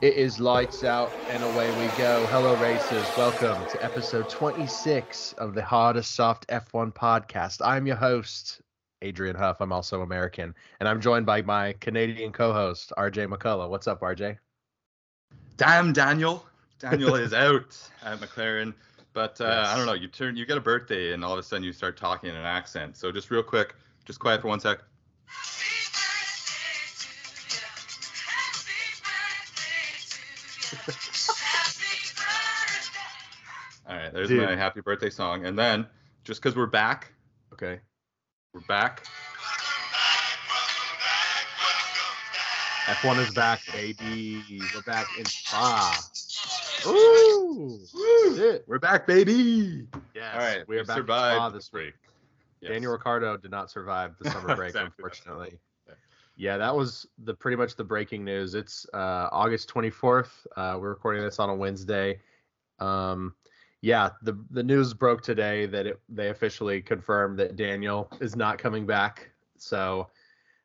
It is lights out and away we go. Hello, racers. Welcome to episode 26 of the Hardest Soft F1 podcast. I'm your host, Adrian Huff. I'm also American, and I'm joined by my Canadian co host, RJ McCullough. What's up, RJ? Damn, Daniel. Daniel is out at McLaren. But uh, Yes. I don't know. You turn, you get a birthday, and all of a sudden you start talking in an accent. So just real quick, just quiet for one sec. All right, there's Dude. my happy birthday song. And then, just because we're back, Okay. we're back. F1 is back, baby. We're back in Spa. Ooh. We're back, baby. Yes. All right, we are back in Spa this week. Yes. Daniel Ricciardo did not survive the summer break, Exactly. unfortunately. Yeah. Yeah, that was the pretty much the breaking news. It's uh, August 24th. Uh, we're recording this on a Wednesday. Um, yeah, the the news broke today that it, they officially confirmed that Daniel is not coming back. So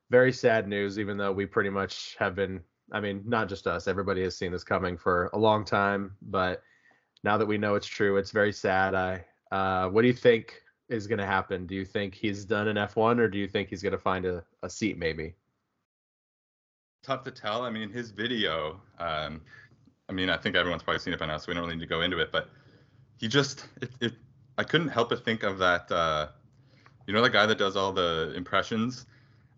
very sad news. Even though we pretty much have been, I mean, not just us, everybody has seen this coming for a long time. But now that we know it's true, it's very sad. I uh, what do you think is going to happen? Do you think he's done in F1 or do you think he's going to find a, a seat maybe? tough to tell. I mean, his video. Um, I mean, I think everyone's probably seen it by now, so we don't really need to go into it. But he just, it, it I couldn't help but think of that. Uh, you know, the guy that does all the impressions,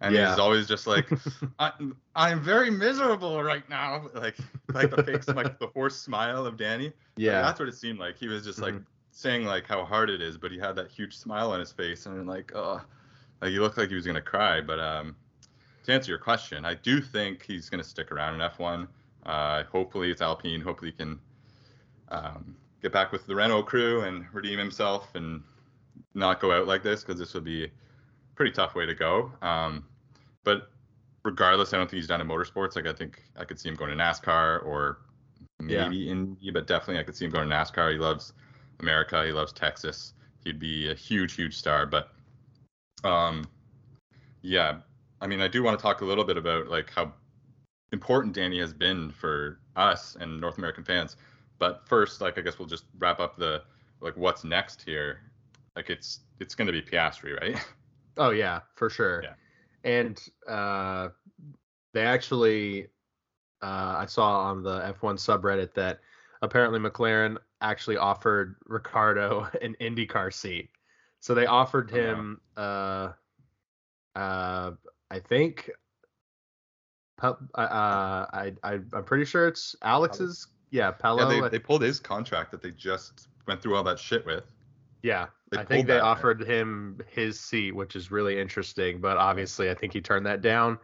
and Yeah. he's always just like, I, "I'm very miserable right now," like, like the fake, like the forced smile of Danny. Like, Yeah. that's what it seemed like. He was just like Mhm. saying like how hard it is, but he had that huge smile on his face, and like, oh, like he looked like he was gonna cry. But um, to answer your question, I do think he's gonna stick around in F1. Uh, hopefully it's Alpine. Hopefully he can um, get back with the Renault crew and redeem himself and not go out like this because this would be a pretty tough way to go. Um, but regardless, I don't think he's done in motorsports. Like I think I could see him going to NASCAR or Yeah. maybe Indy, but definitely I could see him going to NASCAR. He loves America. He loves Texas. He'd be a huge, huge star. But um, yeah, I mean, I do want to talk a little bit about like how important Danny has been for us and North American fans. But first, like I guess we'll just wrap up the like what's next here. Like it's it's going to be Piastri, right? Oh yeah, for sure. Yeah. And uh, they actually, uh, I saw on the F1 subreddit that apparently McLaren actually offered Ricciardo an IndyCar seat. So they offered Oh, him, uh, uh, I think, Pe- uh, I, I, I'm pretty sure it's Alex's. Yeah, Palou. yeah, they, they pulled his contract that they just went through all that shit with. Yeah, They I think they that, man. offered him his seat, which is really interesting. But obviously, I think he turned that down.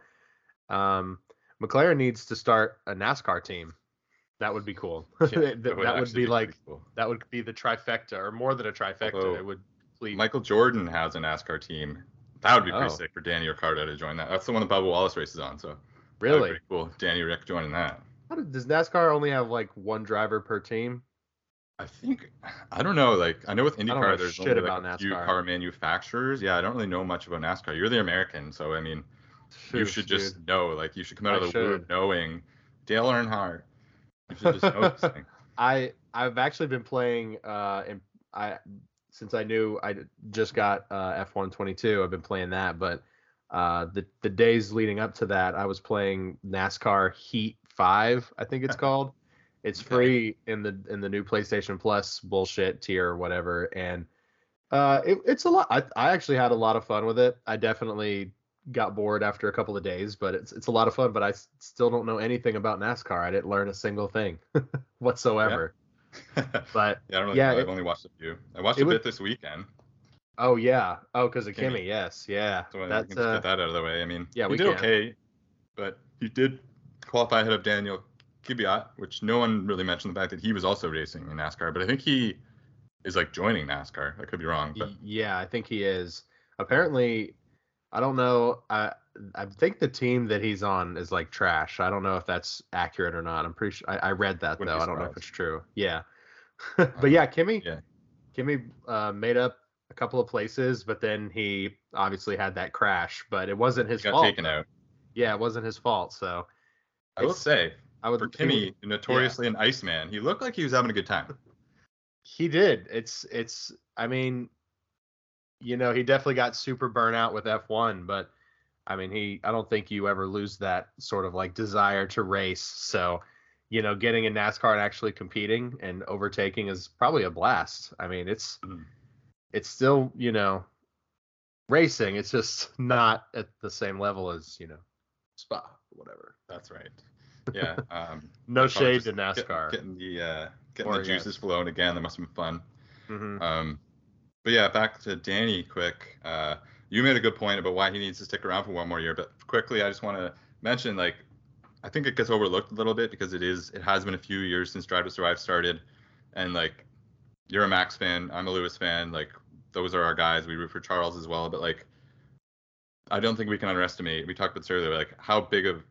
Um, McLaren needs to start a NASCAR team. That would be cool. Yeah, that that would actually be like cool. that would be the trifecta, or more than a trifecta. Although, it would please. Michael Jordan has a NASCAR team. That would be pretty Oh. sick for Danny Ricciardo to join that. That's the one that Bubba Wallace races on. So be really? cool. Danny Rick joining that. How did- does NASCAR only have like one driver per team? I think I don't know. Like I know with don't know IndyCar, there's shit only like about a few NASCAR. car manufacturers. Yeah, I don't really know much about NASCAR. You're the American, so I mean, you Phew, should just dude. know. Like you should come out I of the womb should. knowing Dale Earnhardt. You should just know this thing. I I've actually been playing uh in, I since I knew I just got uh F1 22 I've been playing that but uh the the days leading up to that I was playing NASCAR Heat 5 I think it's called it's free in the in the new PlayStation Plus bullshit tier or whatever and uh it, it's a lot I, I actually had a lot of fun with it I definitely got bored after a couple of days but it's it's a lot of fun but I s- still don't know anything about NASCAR I didn't learn a single thing whatsoever but yeah, I don't really yeah, know. I've only watched a few. I watched a would- bit this weekend. oh yeah oh because of Kimi. Kimi yes yeah So we can that's just uh, get that out of the way. I mean, yeah, we did can. okay, but he did qualify ahead of Daniel Kvyat, which no one really mentioned the fact that he was also racing in NASCAR. But I think he is like joining NASCAR. I could be wrong, but Yeah, I think he is. Apparently, I don't know. I I think the team that he's on is like trash. I don't know if that's accurate or not. I'm pretty sure I, I read that Wouldn't though. I don't know if it's true. Yeah, but yeah, Kimi. yeah. Kimi uh, made up a couple of places, but then he obviously had that crash. But it wasn't his he got fault. taken out. Yeah, it wasn't his fault. So I will say, I would For Kimi, notoriously an Iceman, he looked like he was having a good time. He did. It's it's. I mean, you know, he definitely got super burnout with F1, but I mean, he. I don't think you ever lose that sort of like desire to race. So, you know, getting in NASCAR and actually competing and overtaking is probably a blast. I mean, it's Mhm. it's still you know racing. It's just not at the same level as you know Spa whatever. That's right. Yeah. Um, No shade to NASCAR. Getting, the uh, getting Or, the yeah. juices flowing again. That must have been fun. hmm Um, but yeah, back to Danny quick. Uh, you made a good point about why he needs to stick around for one more year. But quickly, I just want to mention like I think it gets overlooked a little bit because it is it has been a few years since Drive to Survive started, and like you're a Max fan, I'm a Lewis fan. Like those are our guys. We root for Charles as well. But like I don't think we can underestimate. We talked about this earlier, like how big of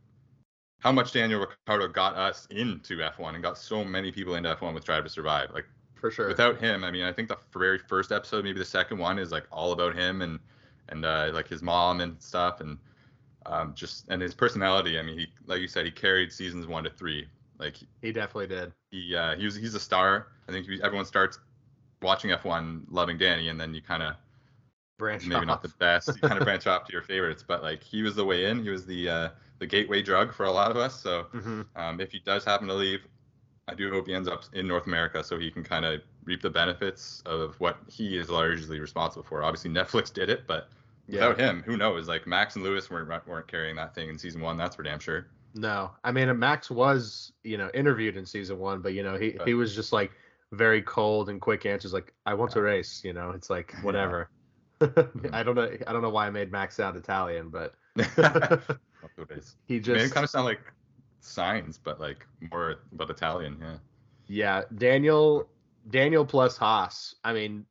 how much Daniel Ricciardo got us into F1 and got so many people into F1 with Drive to Survive. Like For sure. without him, I mean, I think the very first episode, maybe the second one, is like all about him and and uh, like his mom and stuff, and um, just and his personality. I mean, he like you said, he carried seasons one to three. Like he definitely did. he uh, he was he's a star. I think he- everyone starts watching F1 loving Danny, and then you kind of Branch maybe not the best. You kind of branch off to your favorites, but like he was the way in. He was the uh, the gateway drug for a lot of us. So Mhm. um, if he does happen to leave, I do hope he ends up in North America so he can kind of reap the benefits of what he is largely responsible for. Obviously, Netflix did it, but Yeah. without him, who knows? Like Max and Lewis weren't weren't carrying that thing in season one. That's for damn sure. No, I mean Max was you know interviewed in season one, but you know he Right. he was just like very cold and quick answers, like I want to race. You know, it's like Yeah. I don't know. I don't know why I made Max sound Italian, but he Made him just kind of sound like Sainz, but like more but Italian. Yeah. yeah. Daniel Daniel plus Haas. I mean,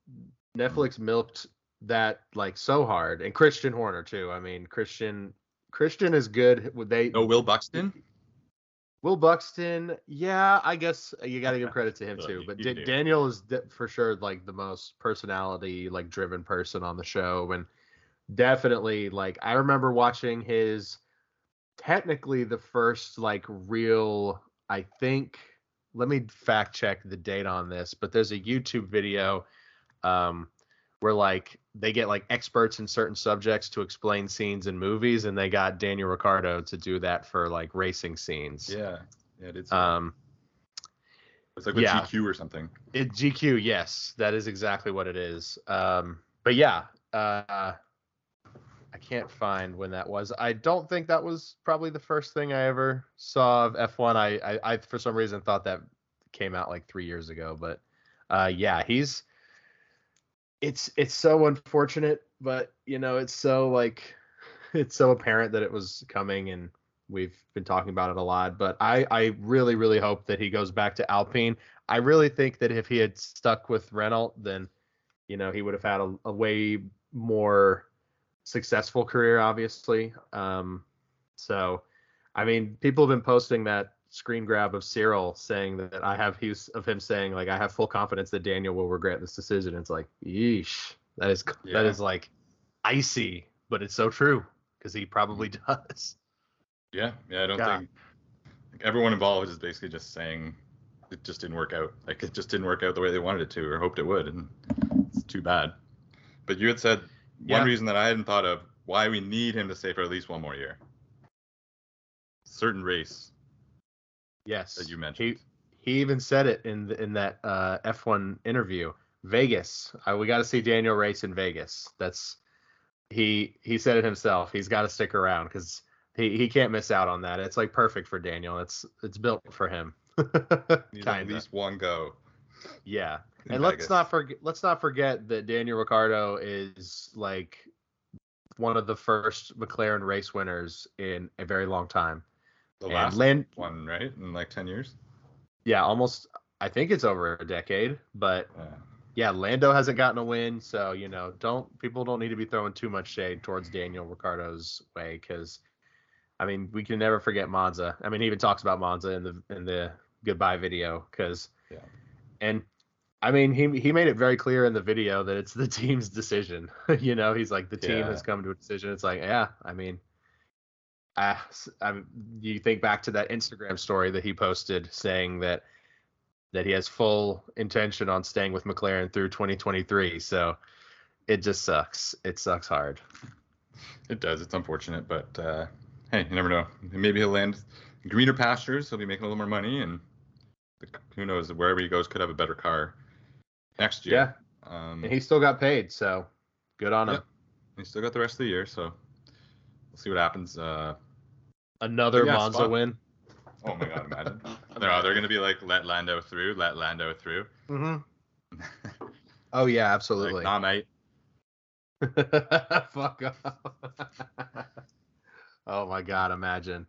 Netflix mm. milked that like so hard, and Christian Horner too. I mean, Christian Christian is good. Would They No, Will Buxton. Will Buxton, yeah, I guess you got to give credit to him Well, too. But do. Daniel is de- for sure like the most personality, like driven person on the show, and definitely like I remember watching his technically the first like real. I think let me fact check the date on this, but there's a YouTube video um, where like they get like experts in certain subjects to explain scenes in movies, and they got Daniel Ricciardo to do that for like racing scenes. Yeah. Yeah, it is. Um, it's like with yeah. GQ or something. it, GQ, yes, that is exactly what it is. Um, but yeah, uh, I can't find when that was. I don't think that was probably the first thing I ever saw of F1. I, I, I for some reason thought that came out like three years ago, but uh, yeah, he's. It's it's so unfortunate, but you know it's so like, it's so apparent that it was coming, and we've been talking about it a lot. But I I really really hope that he goes back to Alpine. I really think that if he had stuck with Renault, then you know he would have had a, a way more successful career, obviously. Um, so, I mean, people have been posting that screen grab of Cyril saying that I have he's of him saying like I have full confidence that Daniel will regret this decision. It's like, yeesh, that is Yeah. that is like icy, but it's so true because he probably mm-hmm. does. Yeah, yeah, I don't Yeah. think like, everyone involved is basically just saying it just didn't work out. Like it just didn't work out the way they wanted it to or hoped it would, and it's too bad. But you had said Yeah. one reason that I hadn't thought of why we need him to stay for at least one more year. Certain race Yes, that you He, mentioned. he he even said it in the, in that uh, F1 interview. Vegas. Uh, we got to see Daniel race in Vegas. That's he he said it himself. He's got to stick around because he, he can't miss out on that. It's like perfect for Daniel. It's it's built for him. At least one go. Yeah. in And let's not forget let's not forget that Daniel Ricciardo is like one of the first McLaren race winners in a very long time. The and last Lan- one, right? In like ten years. yeah, almost I think it's over a decade, but Yeah. yeah, Lando hasn't gotten a win, so you know, don't people don't need to be throwing too much shade towards Daniel Ricciardo's way because, I mean, we can never forget Monza. I mean, he even talks about Monza in the in the goodbye video because, Yeah. and I mean, he he made it very clear in the video that it's the team's decision. you know, he's like the team Yeah. has come to a decision. It's like, yeah, I mean, uh, s- um, you think back to that Instagram story that he posted saying that that he has full intention on staying with McLaren through 2023. So it just sucks. It sucks hard. It does. It's unfortunate, but uh, hey, you never know. Maybe he'll land greener pastures. He'll be making a little more money, and who knows? Wherever he goes, could have a better car next year. Yeah, Um, and he still got paid, so good on him. He still got the rest of the year, so we'll see what happens. Uh, Another Yeah, Monza spot. win. oh my God, imagine. no, they're gonna be like, let Lando through, let Lando through. Mm-hmm. Oh yeah, like, absolutely. nah, mate. Fuck off. oh my god, imagine.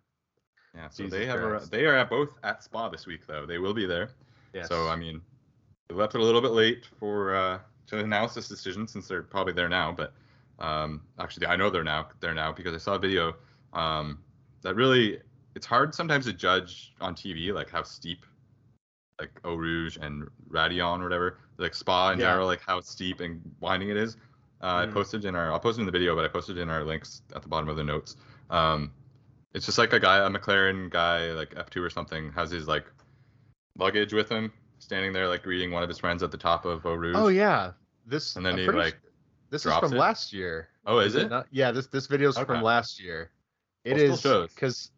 Yeah, so Jesus they have a, they are at both at Spa this week though. They will be there. Yes. So I mean, they left it a little bit late for uh, to announce this decision since they're probably there now. But um, actually, I know they're now there now because I saw a video um, that really it's hard sometimes to judge on TV like how steep like Eau Rouge and Raidillon or whatever like Spa in Yeah. general like how steep and winding it is. Uh, I Mhm. posted in our I'll post it in the video, but I posted in our links at the bottom of the notes. Um, it's just like a guy, a McLaren guy, like F2 or something, has his like luggage with him, standing there like greeting one of his friends at the top of Eau Rouge. oh yeah, this. And then I'm he like, this is from it? last year. oh, is it? not? Yeah, this this video's Okay. from last year. It Well, is because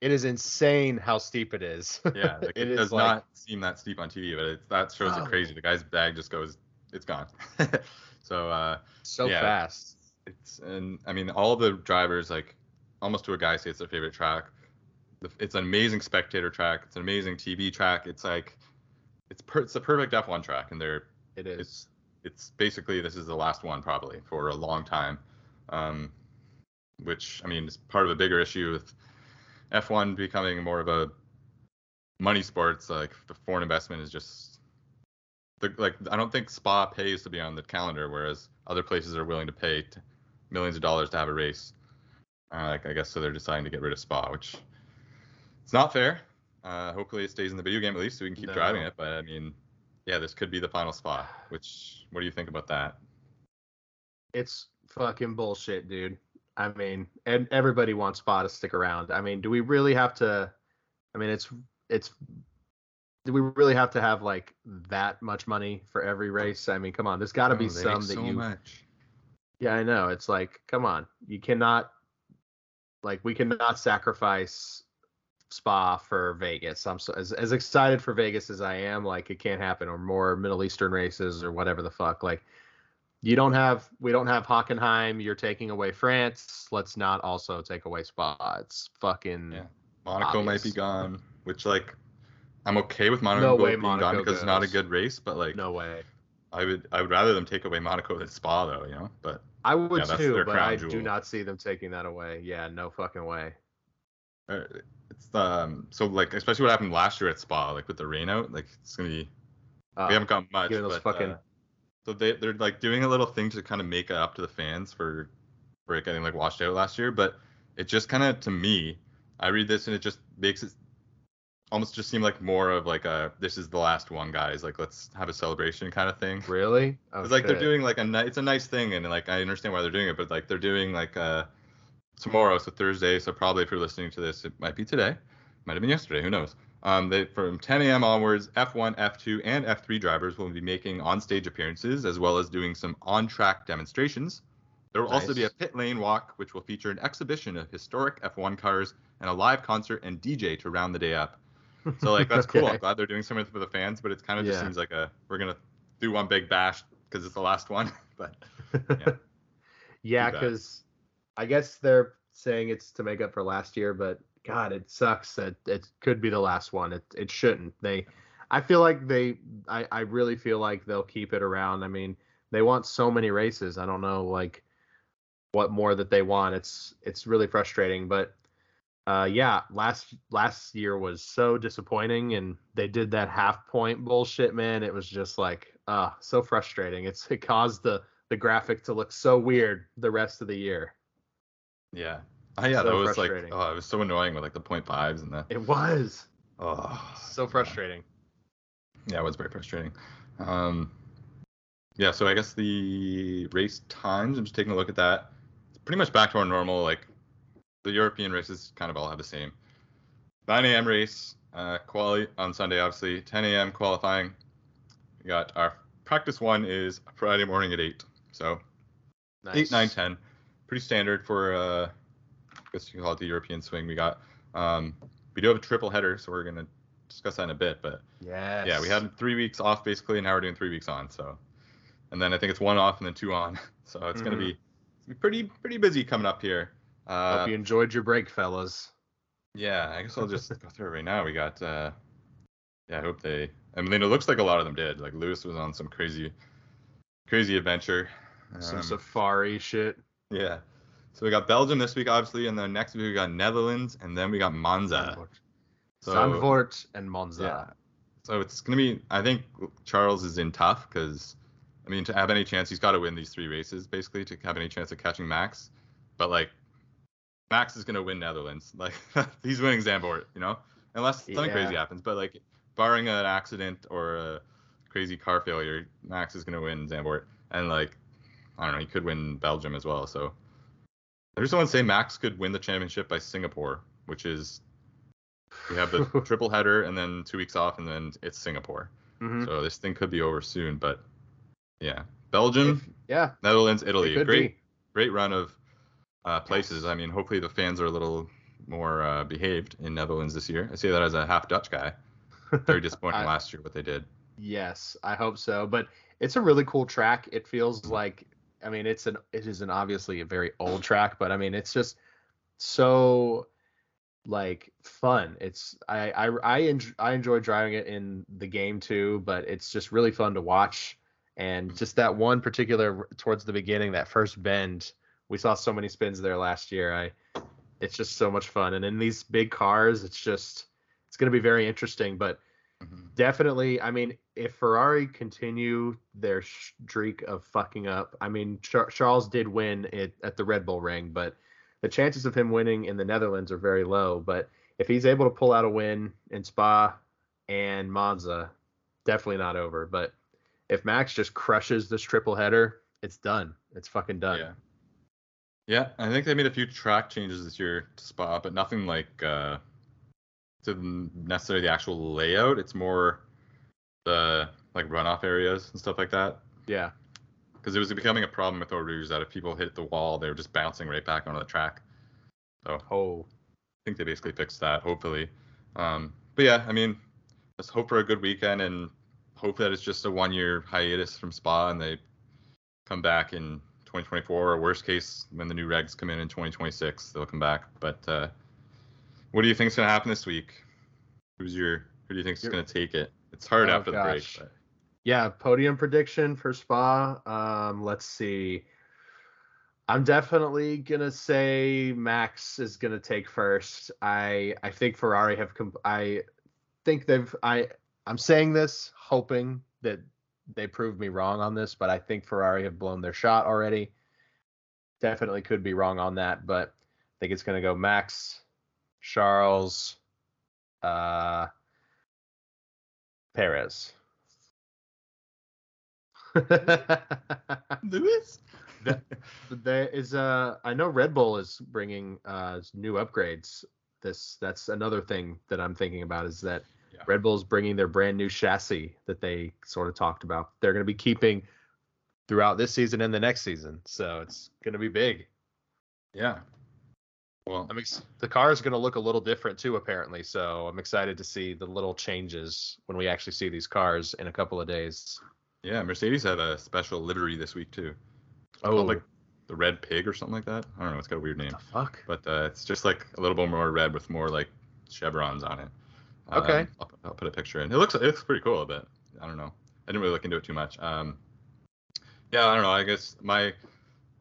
it is insane how steep it is. Yeah, like, it, is does like- not seem that steep on TV, but it, that shows Oh. it crazy. The guy's bag just goes, it's gone. so uh, so Yeah. fast. it's and I mean all the drivers like almost to a guy say it's their favorite track. It's an amazing spectator track. It's an amazing TV track. It's like it's per, it's a perfect F1 track, and they're It is. it's it's basically this is the last one probably for a long time um, which i mean is part of a bigger issue with f1 becoming more of a money sports like the foreign investment is just the, like i don't think spa pays to be on the calendar whereas other places are willing to pay t- millions of dollars to have a race uh, like, i guess so they're deciding to get rid of spa which it's not fair uh, hopefully it stays in the video game at least so we can keep No. driving it but i mean yeah, this could be the final spot. Which, what do you think about that? It's fucking bullshit, dude. I mean, and everybody wants Spa to stick around. I mean, do we really have to? I mean, it's it's. Do we really have to have like that much money for every race? I mean, come on, there's got to oh, be Oh, they some make that so you. much. Yeah, I know. It's like, come on, you cannot. Like, we cannot sacrifice Spa for Vegas. I'm so as as excited for Vegas as I am. Like, it can't happen, or more Middle Eastern races, or whatever the fuck. Like, you don't have we don't have Hockenheim. You're taking away France. Let's not also take away Spa. It's fucking Yeah. Monaco might be gone, which like I'm okay with Monaco No way being Monaco gone because it's not a good race, but like no way. I would I would rather them take away Monaco than Spa though, you know. But I would Yeah, too, but I jewel. do not see them taking that away. Yeah, no fucking way. uh, it's um so like especially what happened last year at Spa, like with the rain out, like it's gonna be Uh, we haven't got much. but, fucking- uh, so they they're like doing a little thing to kind of make it up to the fans for for it getting like washed out last year, but it just kind of to me, I read this and it just makes it almost just seem like more of like a this is the last one, guys. Like let's have a celebration kind of thing. really? Oh, It's like they're doing like a ni- it's a nice thing and like I understand why they're doing it, but like they're doing like uh tomorrow, so Thursday, so probably if you're listening to this, it might be today, might have been yesterday, who knows. Um, they from 10 a.m. onwards, F1, F2, and F3 drivers will be making on-stage appearances as well as doing some on-track demonstrations. There will also be a pit lane walk, which will feature an exhibition of historic F1 cars and a live concert and DJ to round the day up. So like that's cool. I'm glad they're doing something for the fans, but it's kind of just Yeah. seems like a we're gonna do one big bash because it's the last one. but Yeah. yeah, because I guess they're saying it's to make up for last year, but God, it sucks that it could be the last one. It it shouldn't. They, I feel like they, I I really feel like they'll keep it around. I mean, they want so many races. I don't know like what more that they want. It's it's really frustrating, but. Uh yeah, last last year was so disappointing, and they did that half point bullshit, man. It was just like, uh, so frustrating. It's it caused the the graphic to look so weird the rest of the year. Yeah, oh yeah, So that was like oh, it was so annoying with like the point fives and that. It was oh so frustrating. Yeah, it was very frustrating. Um, yeah, so I guess the race times. I'm just taking a look at that. It's pretty much back to our normal like the European races kind of all have the same 9 a.m. race, uh, quali on Sunday, obviously 10 a.m. qualifying. We got our practice one is Friday morning at 8. So Nice. 8, 9, 10. Pretty standard for, uh, I guess you can call it the European swing. We got, um, we do have a triple header, so we're going to discuss that in a bit. But Yes. yeah, we had three weeks off basically, and now we're doing three weeks on. So, and then I think it's one off and then two on. So it's gonna Mhm. be, gonna be pretty pretty busy coming up here. Uh, Hope you enjoyed your break, fellas. yeah, I guess I'll just go through it right now. We got, uh, yeah, I hope they. I mean, it looks like a lot of them did. Like Lewis was on some crazy, crazy adventure. Some Um, safari shit. Yeah. So we got Belgium this week, obviously, and then next week we got Netherlands, and then we got Monza. So- Zandvoort and Monza. Yeah. So it's gonna be. I think Charles is in tough because, I mean, to have any chance, he's got to win these three races basically to have any chance of catching Max. But like, Max is gonna win Netherlands. Like he's winning Zandvoort, you know, unless something crazy happens. But like, barring an accident or a crazy car failure, Max is gonna win Zandvoort. And like, I don't know, he could win Belgium as well. So there's someone saying Max could win the championship by Singapore, which is we have the triple header and then two weeks off, and then it's Singapore. Mhm. So this thing could be over soon. But yeah, Belgium, If- yeah. Netherlands, Italy, great be. great run of uh, places. I mean, hopefully the fans are a little more uh, behaved in Netherlands this year. I say that as a half Dutch guy. Very disappointing I- last year what they did. Yes, I hope so. But it's a really cool track. It feels like I mean it's an it is an obviously a very old track, but I mean it's just so like fun. It's I I I, enj- I enjoy driving it in the game too, but it's just really fun to watch. And mm-hmm. just that one particular towards the beginning, that first bend, we saw so many spins there last year. I it's just so much fun. And in these big cars, it's just it's going to be very interesting. But Mhm. definitely i mean if ferrari continue their streak of fucking up i mean Char- charles did win it at the red bull ring but the chances of him winning in the netherlands are very low but if he's able to pull out a win in spa and monza definitely not over but if max just crushes this triple header it's done it's fucking done Yeah. Yeah, I think they made a few track changes this year to Spa, but nothing like uh, to necessarily the actual layout. It's more the like runoff areas and stuff like that. yeah Because it was becoming a problem with Eau Rouge that if people hit the wall, they were just bouncing right back onto the track. So oh. I think they basically fixed that, hopefully. Um, but yeah, I mean, let's hope for a good weekend and hope that it's just a one year hiatus from Spa and they come back in 2024 or worst case when the new regs come in in 2026 they'll come back but uh, what do you think is going to happen this week who's your who do you think is going to take it it's hard Oh, after the break but Yeah, podium prediction for Spa. Um, let's see. I'm definitely gonna say Max is gonna take first. I I think Ferrari have com- I think they've I I'm saying this hoping that they prove me wrong on this, but I think Ferrari have blown their shot already. Definitely could be wrong on that, but I think it's gonna go Max, Charles, uh, Perez. lewis That- there is uh I know Red Bull is bringing uh new upgrades. This that's another thing that I'm thinking about is that Yeah. Red Bull is bringing their brand new chassis that they sort of talked about. They're going to be keeping throughout this season and the next season. So it's going to be big. yeah well I'm ex- the car is going to look a little different too apparently. So I'm excited to see the little changes when we actually see these cars in a couple of days. yeah mercedes had a special livery this week too Oh, like the red pig or something like that i don't know it's got a weird name the fuck? but uh, it's just like a little bit more red with more like chevrons on it. Okay. Um, I'll, I'll put a picture in. It looks it looks pretty cool, but I don't know. I didn't really look into it too much. Um, yeah, I don't know. I guess my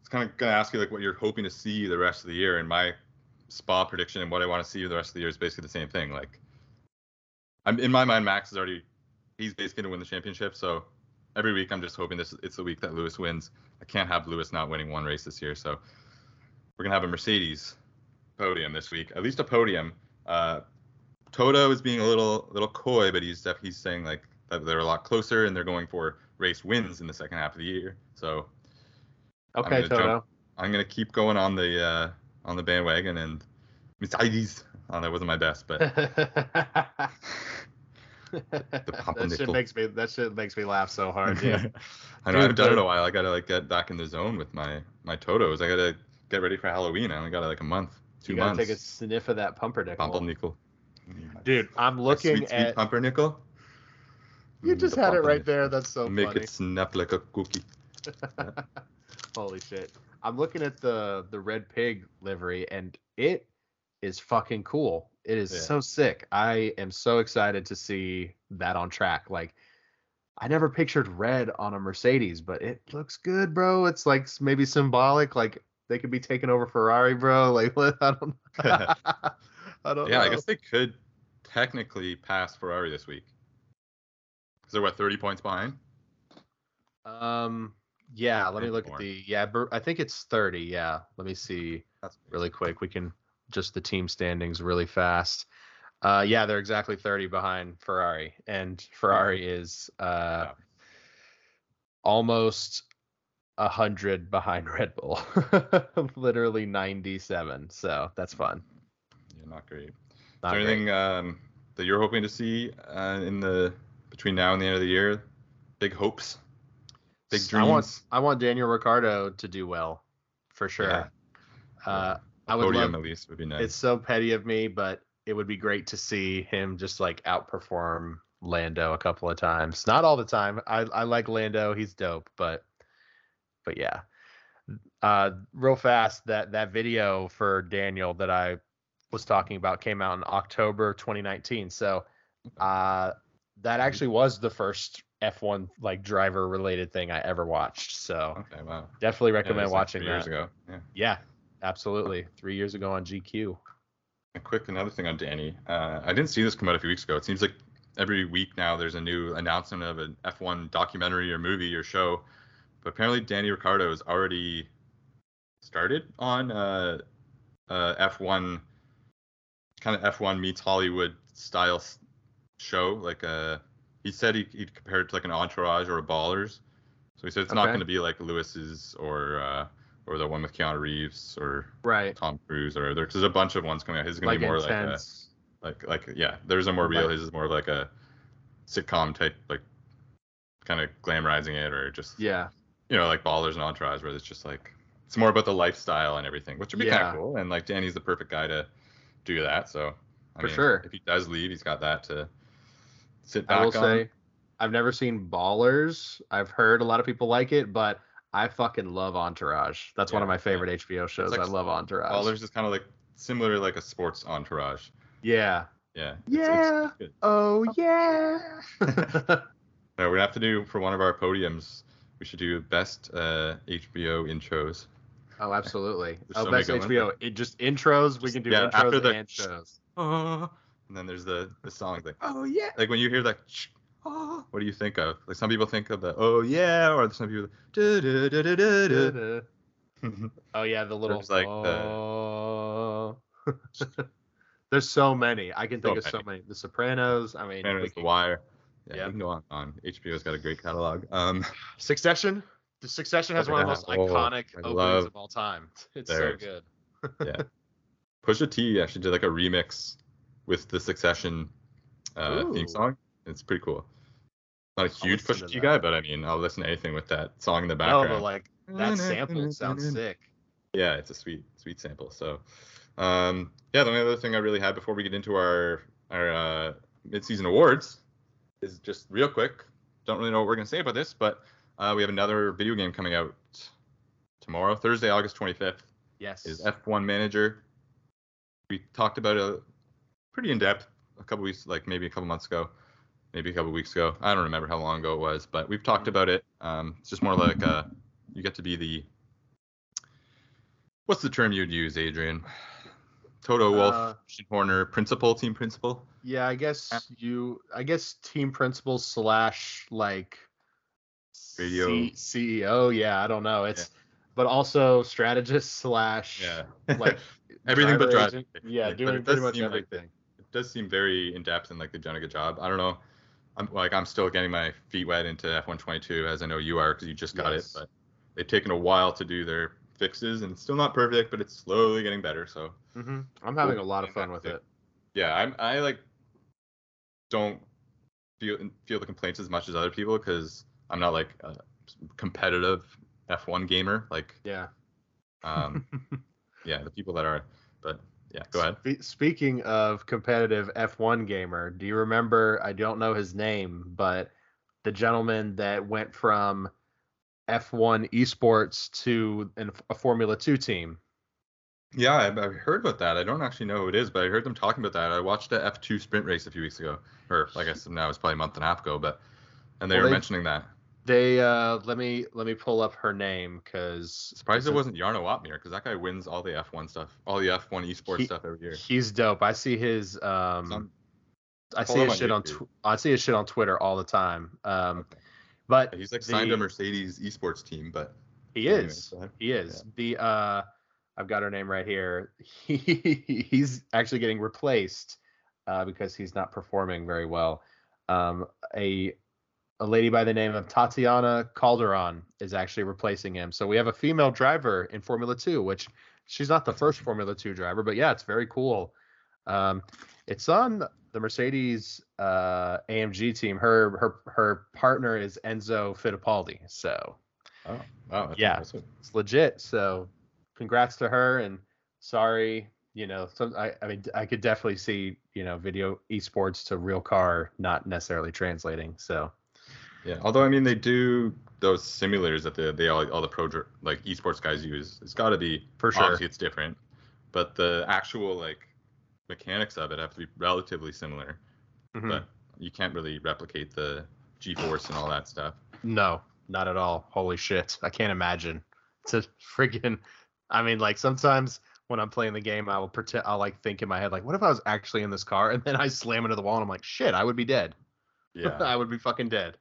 it's kind of gonna ask you like what you're hoping to see the rest of the year, and my spa prediction and what I want to see the rest of the year is basically the same thing. Like, I'm in my mind, Max is already he's basically gonna win the championship. So every week I'm just hoping this it's the week that Lewis wins. I can't have Lewis not winning one race this year. So we're gonna have a Mercedes podium this week, at least a podium. Uh, Toto is being a little little coy, but he's def- he's saying like that they're a lot closer and they're going for race wins in the second half of the year. So Okay, gonna Toto. jump- I'm gonna keep going on the uh, on the bandwagon and Mercedes. Oh, that wasn't my best, but that shit makes me that shit makes me laugh so hard, dude. I know Dude, I haven't done it a while. I gotta like get back in the zone with my my Totos. I gotta get ready for Halloween. I only got like a month, two you gotta months. take a sniff of that pumpernickel. Pumpernickel. Dude, I'm looking sweet, sweet at pumpernickel. you Mm, just the had it right there. That's so Make funny. it snap like a cookie. Holy shit. I'm looking at the the red pig livery and it is fucking cool. It is Yeah. so sick. I am so excited to see that on track. Like I never pictured red on a Mercedes, but it looks good, bro. It's like maybe symbolic like they could be taking over Ferrari, bro. Like? I don't I don't Yeah, know. I guess they could technically pass Ferrari this week. Because they're what, 30 points behind? Um yeah, let me look more. at the yeah, I think it's 30. Yeah. Let me see. That's really quick. We can just the team standings really fast. Uh, yeah, they're exactly 30 behind Ferrari, and Ferrari is uh, Yeah. almost a hundred behind Red Bull, literally 97. So that's fun. Yeah, not great. Not Is there great. anything um, that you're hoping to see uh, in the between now and the end of the year? Big hopes, big dreams. I want I want Daniel Ricciardo to do well, for sure. Yeah. Uh, I would podium love at least would be nice. it's so petty of me, but it would be great to see him just like outperform Lando a couple of times. Not all the time. I, I like Lando, he's dope, but but yeah. Uh real fast, that that video for Daniel that I was talking about came out in October 2019. So uh that actually was the first F1 like driver related thing I ever watched. So okay, wow. definitely recommend like watching three that. years ago. Yeah. Yeah, absolutely. Three years ago on GQ. A quick another thing on Danny. Uh, I didn't see this come out a few weeks ago. It seems like every week now there's a new announcement of an F1 documentary or movie or show. But apparently Danny Ricciardo has already started on uh, uh, F1 kind of F1 meets Hollywood style show. Like uh, he said he, he'd compare it to like an Entourage or a Ballers. So he said it's not going to be like Lewis's or uh, or the one with Keanu Reeves or Right. Tom Cruise or there's there's a bunch of ones coming out. His is gonna be more intense. like a like like yeah. There's a more real. Like- His is more like a sitcom type like kind of glamorizing it or just yeah. you know like Ballers and Entourage where it's just like it's more about the lifestyle and everything, which would be kind of cool. And like Danny's the perfect guy to do that. So I For mean, sure. if he does leave, he's got that to sit back I will on. say, I've never seen Ballers. I've heard a lot of people like it, but I fucking love Entourage. That's one of Yeah, my yeah. favorite HBO shows. like I love Entourage. Ballers is kind of like similar to like a sports Entourage. Yeah. Yeah. it's- it's Yeah. Oh yeah. No, we're gonna have to do for one of our podiums. We should do best uh, HBO intros. oh, absolutely. There's Oh, so best. HBO. It just intros. We can do Yeah, intros after the- and shows. Oh, and then there's the the song like oh yeah, like when you hear that. Oh, what do you think of? Like some people think of the oh yeah, or some people. "Du- du- du- du- du- du." Oh yeah, the little. There's like the- oh. There's so many. I can think So of so many. The Sopranos. I mean, and we it's The Wire. Yeah, Yep. we can go on. on. HBO's got a great catalog. Um, Succession. The Succession has one of the most yeah. Oh, iconic I openings love- of all time. It's There. so good. yeah. Pusha T actually did like a remix with the Succession uh, theme song. It's pretty cool. Not a huge Pusha to T guy, but I mean, I'll listen to anything with that song in the No, background. but like that sample sounds sick. Yeah, it's a sweet, sweet sample. So, um, yeah, the only other thing I really had before we get into our our uh, mid-season awards is just real quick. Don't really know what we're gonna say about this, but uh, we have another video game coming out tomorrow, Thursday, August 25th. Yes. Is F1 Manager. We talked about it pretty in depth a couple weeks, like maybe a couple months ago, maybe a couple weeks ago. I don't remember how long ago it was, but we've talked about it. Um, it's just more like uh, you get to be the what's the term you'd use, Adrian? Toto Wolff, Uh, Horner, principal, team principal. Yeah, I guess you. I guess team principal slash like Radio. C- CEO. Yeah, I don't know. It's but also strategist slash Yeah, like everything but driving. agent. Yeah, doing pretty much like- everything. it does seem very in depth and like they've done a good job. I don't know. I'm like I'm still getting my feet wet into F1 22 as I know you are because you just got Yes. it, but they've taken a while to do their fixes and it's still not perfect, but it's slowly getting better. So hmm I'm having a lot of fun with it. Yeah, I'm I like don't feel feel the complaints as much as other people because I'm not like a competitive F1 gamer. Like, Yeah. um, yeah, the people that are. But yeah, go ahead. Spe- Speaking of competitive F1 gamer, do you remember? I don't know his name, but the gentleman that went from F1 esports to an, a Formula 2 team. Yeah, I've, I've heard about that. I don't actually know who it is, but I heard them talking about that. I watched the F2 sprint race a few weeks ago, or I guess now it's probably a month and a half ago, but and they Well, were mentioning that. They uh let me let me pull up her name because Surprised it wasn't Jarno Opmeer because that guy wins all the F1 stuff, all the F1 esports He- stuff every year. he's dope. I see his um I see his shit on tw- I see his shit on Twitter all the time. Um okay. but He's like signed to the- Mercedes esports team, but He Anyway, is. He is. The uh I've got her name right here. He, he's actually getting replaced uh, because he's not performing very well. Um, a a lady by the name of Tatiana Calderon is actually replacing him. So we have a female driver in Formula 2, which she's not the first Formula 2 driver, but yeah, it's very cool. Um, it's on the Mercedes uh, AMG team. Her her her partner is Enzo Fittipaldi. So oh wow, Yeah. impressive. it's legit. So congrats to her and sorry, you know, some I, I mean I could definitely see, you know, video esports to real car not necessarily translating. So Yeah, although I mean they do those simulators that the they all, all the pro like esports guys use. It's got to be For sure. Obviously, it's different, but the actual like mechanics of it have to be relatively similar. mhm. But you can't really replicate the G-force and all that stuff. no, not at all. Holy shit. I can't imagine. It's a freaking I mean like sometimes when I'm playing the game I will pretend I'll like think in my head like what if I was actually in this car and then I slam into the wall and I'm like shit, I would be dead. Yeah. I would be fucking dead.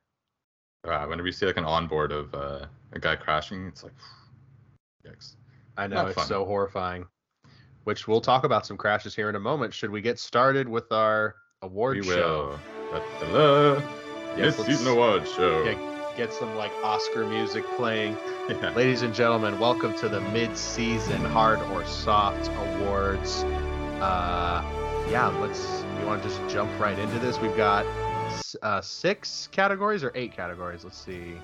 Uh, whenever you see like an onboard of uh, a guy crashing, it's like, yikes. I know Not it's fun. so horrifying. Which we'll talk about some crashes here in a moment. Should we get started with our award We show? will. Da-da-da. Yes, Mid-season let's award show. Yeah, get some like Oscar music playing. Yeah. Ladies and gentlemen, welcome to the mid-season hard or soft awards. Uh, yeah, let's. You want to just jump right into this? We've got uh, six categories or eight categories. Let's see.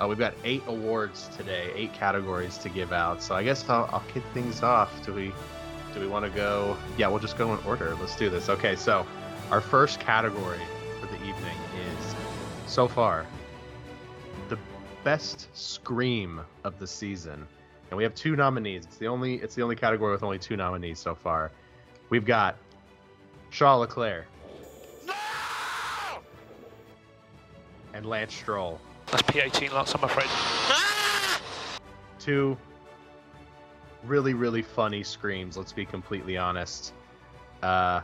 Uh, we've got eight awards today, eight categories to give out. So I guess I'll, I'll kick things off. Do we? Do we want to go? Yeah, we'll just go in order. Let's do this. Okay, so our first category for the evening is so far the best scream of the season, and we have two nominees. It's the only it's the only category with only two nominees so far. We've got Charles Leclerc and Lance Stroll. That's P18 lots, I'm afraid. Two really really funny screams. Let's be completely honest. Uh,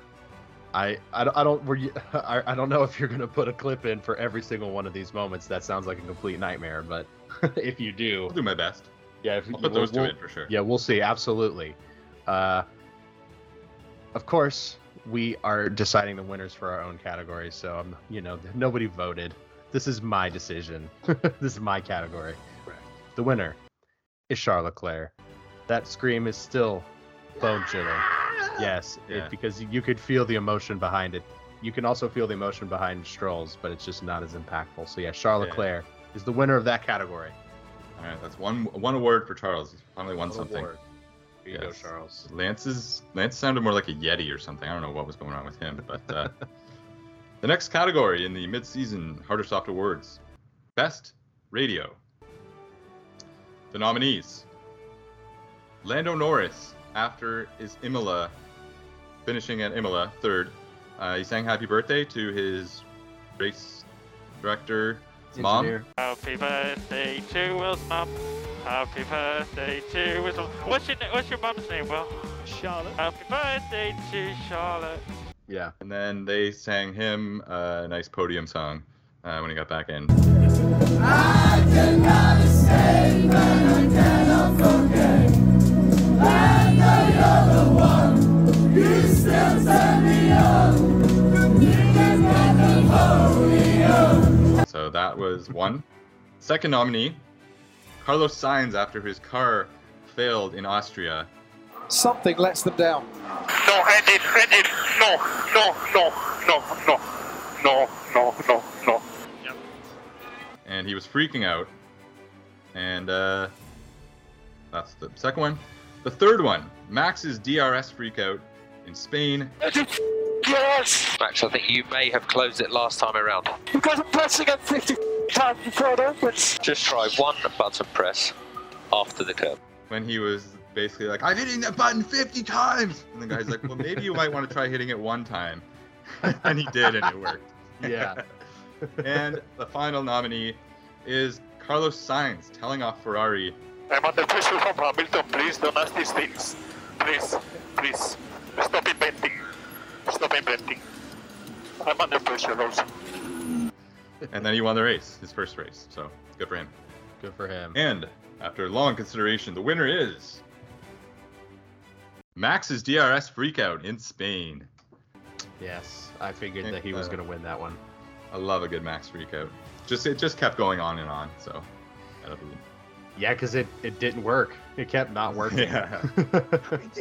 I, I, don't- I don't were you, I, I don't know if you're gonna put a clip in for every single one of these moments. That sounds like a complete nightmare. But if you do, I'll do my best. yeah, if I'll you- put we'll- those two in for sure. Yeah, we'll see. Absolutely. Uh, of course, we are deciding the winners for our own category. So, um, you know, nobody voted. This is my decision. this is my category. The winner is Charles Leclerc. That scream is still bone chilling. Yes, it- because you could feel the emotion behind it. You can also feel the emotion behind Stroll's, but it's just not as impactful. So yeah, Charles Yeah. Leclerc is the winner of that category. All right, that's one one award for Charles. He's finally won What something. award? Here you go, Yes. Charles. Lance's Lance sounded more like a Yeti or something. I don't know what was going on with him, but uh, the next category in the mid-season Hard or Soft Awards, Best Radio. The nominees: Lando Norris after is Imola, finishing at Imola third. Uh, he sang "Happy Birthday" to his race director mom. Happy birthday to Will's mom. Happy birthday to Will's mom. What's your, what's your mum's name, Will? Charlotte. Happy birthday to Charlotte. Yeah. And then they sang him uh, a nice podium song uh, when he got back in. So that was one. Second nominee, Carlos Sainz after his car failed in Austria. something lets them down. No, edit, edit. No, no, no, no, no, no, no, no, no. and he was freaking out. And uh, that's the second one. The third one, Max's DRS freakout in Spain. Yes, Max, I think you may have closed it last time around. You I'm pressing it 50 times before it opens. Just try one button press after the curve. when he was basically like, I'm hitting that button 50 times. And the guy's like, well, maybe you might want to try hitting it one time. and he did, and it worked. Yeah. and the final nominee is Carlos Sainz telling off Ferrari, I'm under pressure from Hamilton. Please don't ask these things. Please, please. Stop inventing. Stop inventing. I'm under pressure also. and then he won the race, his first race. So good for him. Good for him. And after long consideration, the winner is Max's DRS freakout in Spain. Yes, I figured that he was Uh, going to win that one. I love a good Max freakout. Just it just kept going on and on. So that'll be Yeah, because it, it didn't work. It kept not working. Yeah. DRS.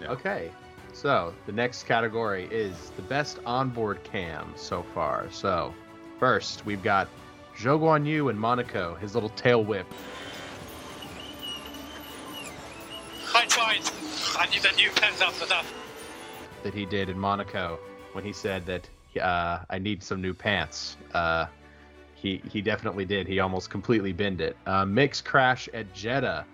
Yeah. Okay, so the next category is the best onboard cam so far. So first, we've got Zhou Guan Yu in Monaco, his little tail whip. I tried. I need a new after that. that he did in Monaco when he said that uh, I need some new pants. Uh, he he definitely did. He almost completely binned it. Uh, Mick's crash at Jeddah.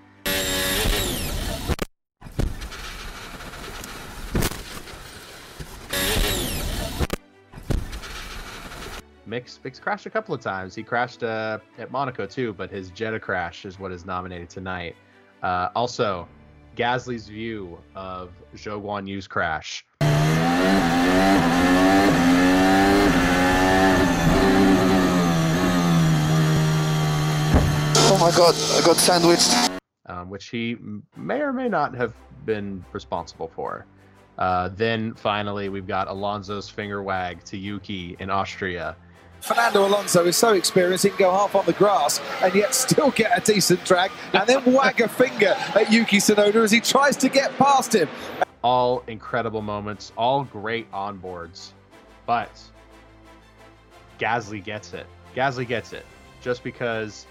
Mix Mix crashed a couple of times. He crashed uh, at Monaco too, but his Jeddah crash is what is nominated tonight. Uh, also, Gasly's view of Zhou Guan Yu's crash. Oh my god, I got sandwiched. um, which he may or may not have been responsible for. Uh, then finally, we've got Alonso's finger wag to Yuki in Austria. Fernando Alonso is so experienced he can go half on the grass and yet still get a decent drag and then wag a finger at Yuki Tsunoda as he tries to get past him. All incredible moments, all great onboards, but Gasly gets it. Gasly gets it just because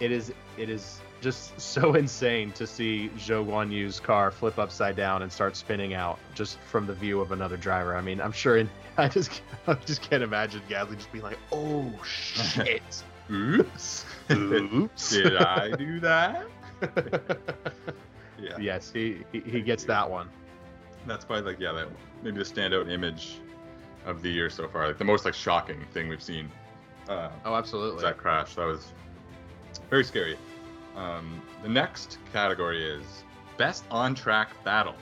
it is it is just so insane to see Zhou Guan Yu's car flip upside down and start spinning out just from the view of another driver. I mean, I'm sure in, I just I just can't imagine Gasly just being like, "Oh shit, oops. oops." Did I do that? Yeah. yes, he, he he gets that one. That's probably like yeah, that maybe the standout image of the year so far. Like the most like shocking thing we've seen. Uh, Oh, absolutely. that crash. That was very scary. Um, the next category is best on track battle.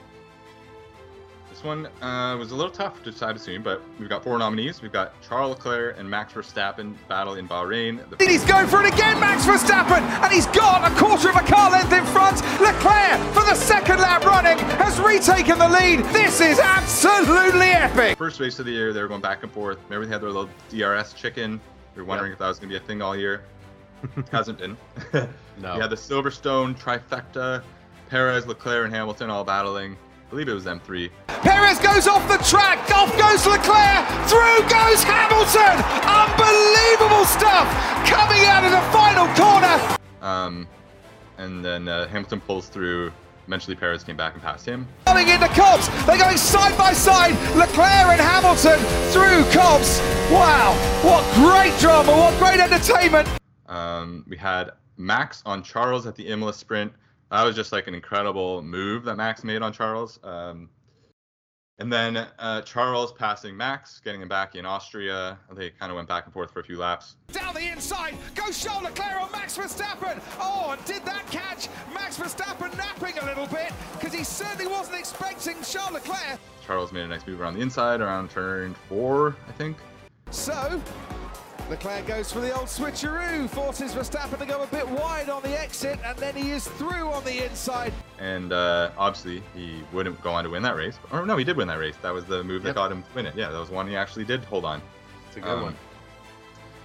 This one uh, was a little tough to decide between, but we've got four nominees. We've got Charles Leclerc and Max Verstappen battle in Bahrain. The He's going for it again, Max Verstappen, and he's got a quarter of a car length in front. Leclerc, for the second lap running, has retaken the lead. This is absolutely epic. first race of the year, they were going back and forth. Remember they had their little DRS chicken. We were wondering if that was going to be a thing all year. Hasn't been. No. We had the Silverstone trifecta, Perez, Leclerc, and Hamilton all battling. I believe it was them three. Perez goes off the track, off goes Leclerc, through goes Hamilton. Unbelievable stuff coming out of the final corner. Um, and then uh, Hamilton pulls through. Eventually, Perez came back and passed him. Coming into Copse, they're going side by side. Leclerc and Hamilton through Copse. Wow, what great drama, what great entertainment. Um, we had Max on Charles at the Imola sprint. That was just like an incredible move that Max made on Charles. Um, and then uh, Charles passing Max, getting him back in Austria. They kind of went back and forth for a few laps. Down the inside, goes Charles Leclerc on Max Verstappen. Oh, and did that catch Max Verstappen napping a little bit because he certainly wasn't expecting Charles Leclerc. Charles made a nice move around the inside, around turn four, I think. So, Leclerc goes for the old switcheroo, forces Verstappen to go a bit wide on the exit, and then he is through on the inside. And uh, obviously, he wouldn't go on to win that race. Or no, he did win that race. That was the move that Yep. got him to win it. Yeah, that was one he actually did hold on. It's a good Um, one.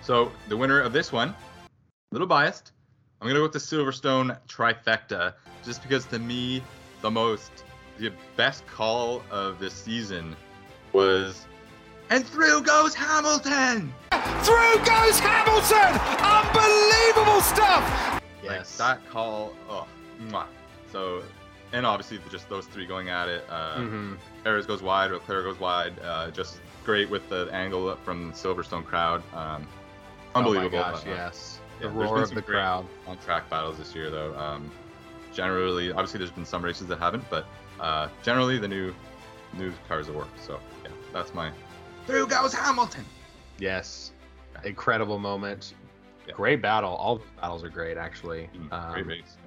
So the winner of this one, a little biased, I'm gonna go with the Silverstone trifecta, just because to me, the most, the best call of this season was, and through goes Hamilton. Through goes Hamilton! Unbelievable stuff! Yes. Like that call, oh, mwah. so, and obviously just those three going at it. Uh, hmm Perez goes wide, Leclerc goes wide. Uh, just great with the angle from the Silverstone crowd. Um, unbelievable. Oh my gosh, Uh, yes. The yeah, there's roar been of some the great crowd. on track battles this year, though. Um, generally, obviously, there's been some races that haven't, but uh, generally, the new new cars have worked. So yeah, that's my. Through goes Hamilton. Yes. Incredible moment. Yeah. Great battle. All the battles are great, actually. Mm, Um, Great race.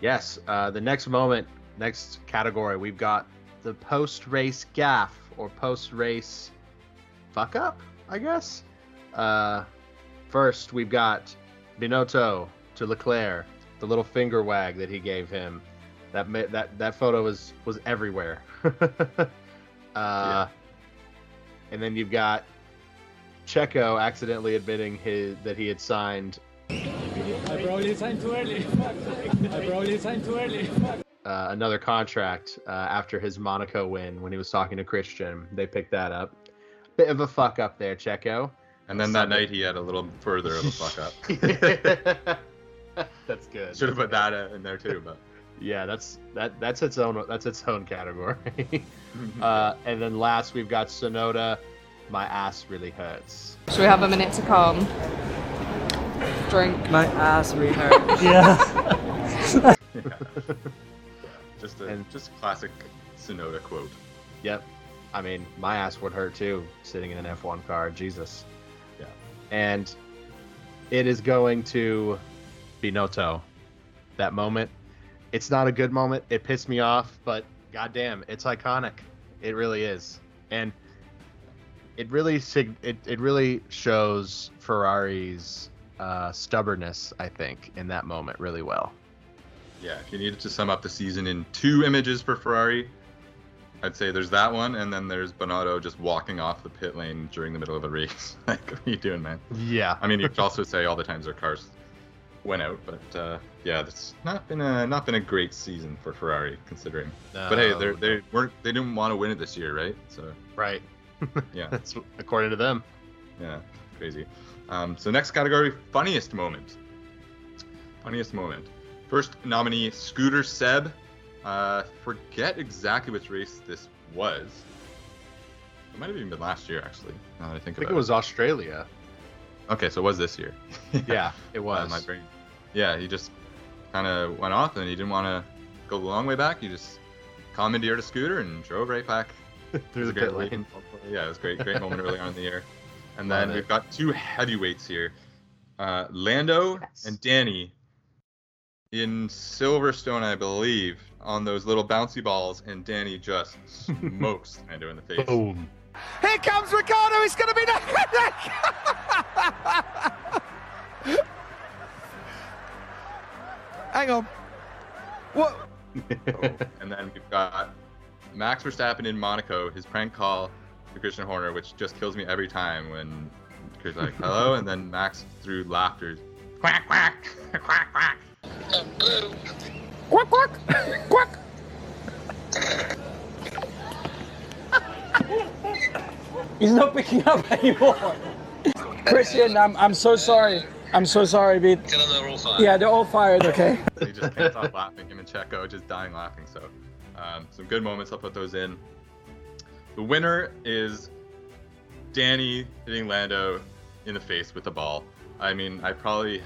Yes. Uh, the next moment, next category, we've got the post race gaff or post race fuck up, I guess. Uh, first, we've got Binotto to Leclerc, the little finger wag that he gave him. That that that photo was was everywhere. uh, And then you've got Checo accidentally admitting his that he had signed I probably signed too early. I probably signed too early. uh, another contract uh, after his Monaco win when he was talking to Christian. They picked that up. Bit of a fuck up there, Checo. And then that night, he had a little further of a fuck up. that's good. Should have put that uh, in there too, but. Yeah, that's that that's its own that's its own category. uh, and then last we've got Tsunoda. My ass really hurts. Should we have a minute to calm? Drink. My ass really hurt. yeah. just a And- just a classic Tsunoda quote. Yep. I mean, my ass would hurt too, sitting in an F1 car. Jesus. Yeah. And it is going to be Binotto. That moment. It's not a good moment. It pissed me off, but goddamn, it's iconic. It really is. And it really sig- it, it really shows Ferrari's uh, stubbornness, I think, in that moment really well. Yeah, if you needed to sum up the season in two images for Ferrari, I'd say there's that one, and then there's Binotto just walking off the pit lane during the middle of a race. like, what are you doing, man? Yeah. I mean, you could also say all the times their cars went out, but uh, yeah, that's not been a not been a great season for Ferrari considering. but hey, they they weren't they didn't want to win it this year, right? So right. yeah, That's according to them. yeah, crazy. Um, so next category, funniest moment. Funniest moment. First nominee, Scooter Seb. Uh, forget exactly which race this was. It might have even been last year, actually. Now that I think I think about it was Australia. Okay, so it was this year. Yeah, it Uh, was. my brain. Yeah, he just kind of went off, and he didn't want to go the long way back. He just commandeered a scooter and drove right back Through It was the a great pit lane. moment. Yeah, it was great. Great moment early on in the year. And then it. we've got two heavyweights here. Uh, Lando Yes. and Danny in Silverstone, I believe, on those little bouncy balls, and Danny just smokes Lando in the face. Boom. Here comes Ricciardo. It's going to be. Hang on. What? and then we've got Max Verstappen in Monaco, his prank call to Christian Horner, which just kills me every time when Chris like hello, and then Max through laughter, quack quack quack quack. Quack quack quack. He's not picking up anymore. Christian, I'm, I'm so sorry. I'm so sorry, but Tell them they're all fine. yeah, they're all fired, okay? he just can't stop laughing. Him and Checo just dying laughing. So, um, some good moments. I'll put those in. The winner is Danny hitting Lando in the face with the ball. I mean, I probably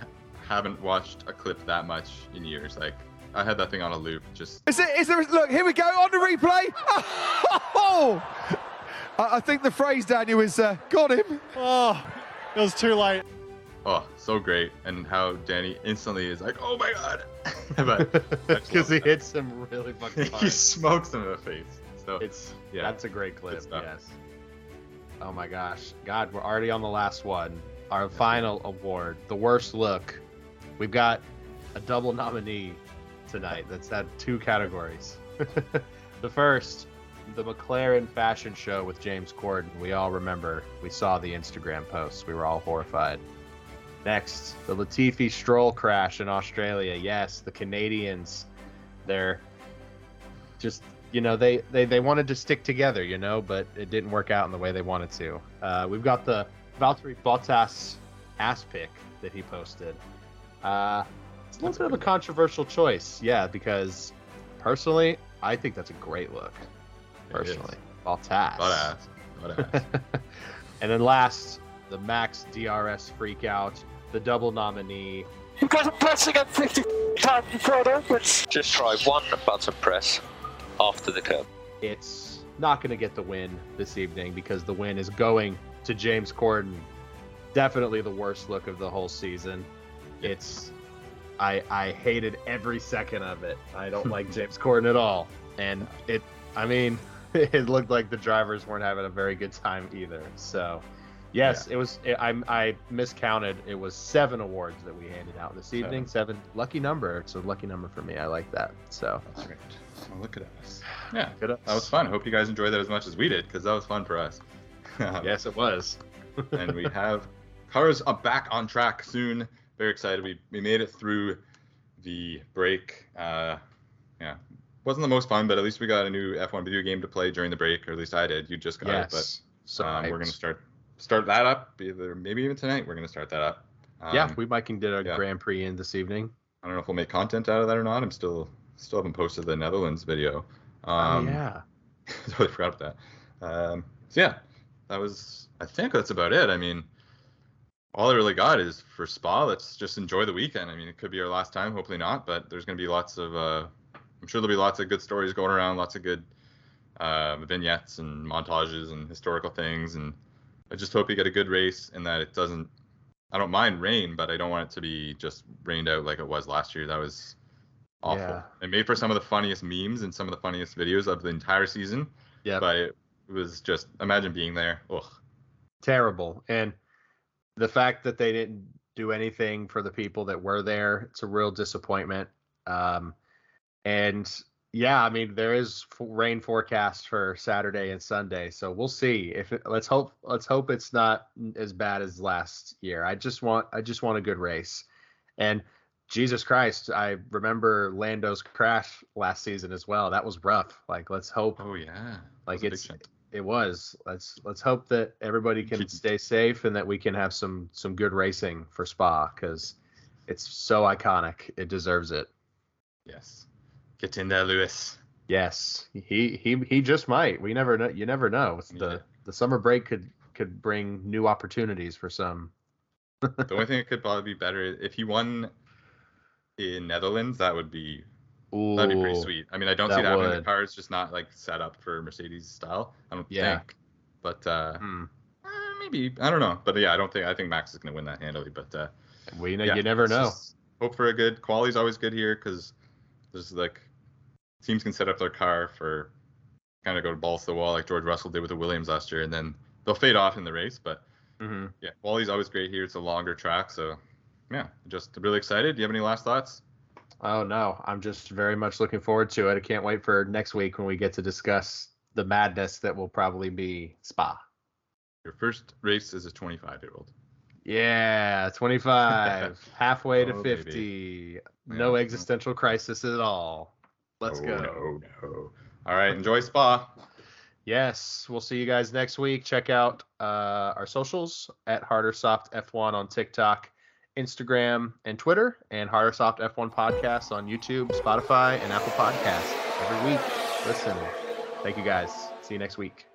haven't watched a clip that much in years. Like, I had that thing on a loop. Just Is it? Is there? Look, here we go on the replay. Oh! I, I think the phrase, Daniel, is uh, got him. Oh, it was too late. Oh, so great. And how Danny instantly is like, oh my god. Because he hits him really fucking he smokes him in the face. So It's Yeah. that's a great clip. Yes. Oh my gosh, God, we're already on the last one. Our final award, the worst look. We've got a double nominee tonight. That's had two categories. the first, the McLaren fashion show with James Corden. We all remember. We saw the Instagram posts. We were all horrified. Next, the Latifi Stroll crash in Australia. Yes, the Canadians, they're just you know they, they they wanted to stick together, you know, but it didn't work out in the way they wanted to. Uh, we've got the Valtteri Bottas ass pick that he posted. Uh, it's a little bit of a controversial choice, yeah, because personally, I think that's a great look. Personally, Bottas. Bottas. Bottas. and then last, the Max DRS freakout, the double nominee. You guys are pressing at 50 times before it opens. Just try one button press after the curb. It's not going to get the win this evening because the win is going to James Corden. Definitely the worst look of the whole season. It's I I hated every second of it. I don't like James Corden at all. And it I mean, it looked like the drivers weren't having a very good time either. So, yes, it was it, I I miscounted. It was 7 awards that we handed out this evening. 7 lucky number. It's a lucky number for me. I like that. So, That's great. Well, look at us. Yeah, Good us. that was fun. Hope you guys enjoyed that as much as we did because that was fun for us. yes, it was. and we have cars are back on track soon. Very excited. We we made it through the break. Uh, yeah, wasn't the most fun, but at least we got a new F1 video game to play during the break, or at least I did. You just got it, but yes. So um, we're gonna start start that up. Either maybe even tonight. We're gonna start that up. Um, yeah, we might can get a yeah. Grand Prix in this evening. I don't know if we'll make content out of that or not. I'm still still haven't posted the Netherlands video. Um, oh yeah. totally forgot about that. Um, so yeah, that was. I think that's about it. I mean, all I really got is for Spa. Let's just enjoy the weekend. I mean, it could be our last time. Hopefully not, but there's going to be lots of. Uh, I'm sure there'll be lots of good stories going around. Lots of good uh, vignettes and montages and historical things. And I just hope you get a good race and that it doesn't. I don't mind rain, but I don't want it to be just rained out like it was last year. That was awful. Yeah. It made for some of the funniest memes and some of the funniest videos of the entire season. Yeah. But it was just imagine being there. Ugh. terrible. And the fact that they didn't do anything for the people that were there, it's a real disappointment. Um, and yeah, I mean there is rain forecast for Saturday and Sunday, so we'll see. If it, let's hope let's hope it's not as bad as last year. I just want I just want a good race. And Jesus Christ, I remember Lando's crash last season as well. That was rough. Like let's hope Oh yeah. like That was a big it's it was let's let's hope that everybody can stay safe and that we can have some some good racing for spa because it's so iconic it deserves it Yes. Get in there, Lewis. yes he he he just might we never know you never know It's the Yeah. the summer break could could bring new opportunities for some The only thing that could probably be better if he won in Netherlands, that would be Ooh, that'd be pretty sweet. I mean, I don't see that that happening. The car is just not like set up for Mercedes style. I don't Yeah. think. But uh, Hmm. eh, maybe I don't know. But yeah, I don't think I think Max is gonna win that handily. But uh, we know yeah, you never know Hope for a good quality's always good here because there's like teams can set up their car for kind of go to balls to the wall like George Russell did with the Williams last year, and then they'll fade off in the race. But hmm yeah, quality's always great here. It's a longer track, so yeah, just really excited. Do you have any last thoughts? oh no i'm just very much looking forward to it i can't wait for next week when we get to discuss the madness that will probably be spa Your first race as a 25 year old. Yeah, 25, halfway to Oh, baby. 50. No Yeah. existential crisis at all. Let's oh, go. No, no. All right, enjoy Spa. Yes, we'll see you guys next week. Check out uh, our socials at Harder Soft F1 on TikTok, Instagram, and Twitter, and Harder Soft F1 Podcast on YouTube, Spotify, and Apple Podcasts every week. Listen. Thank you guys. See you next week.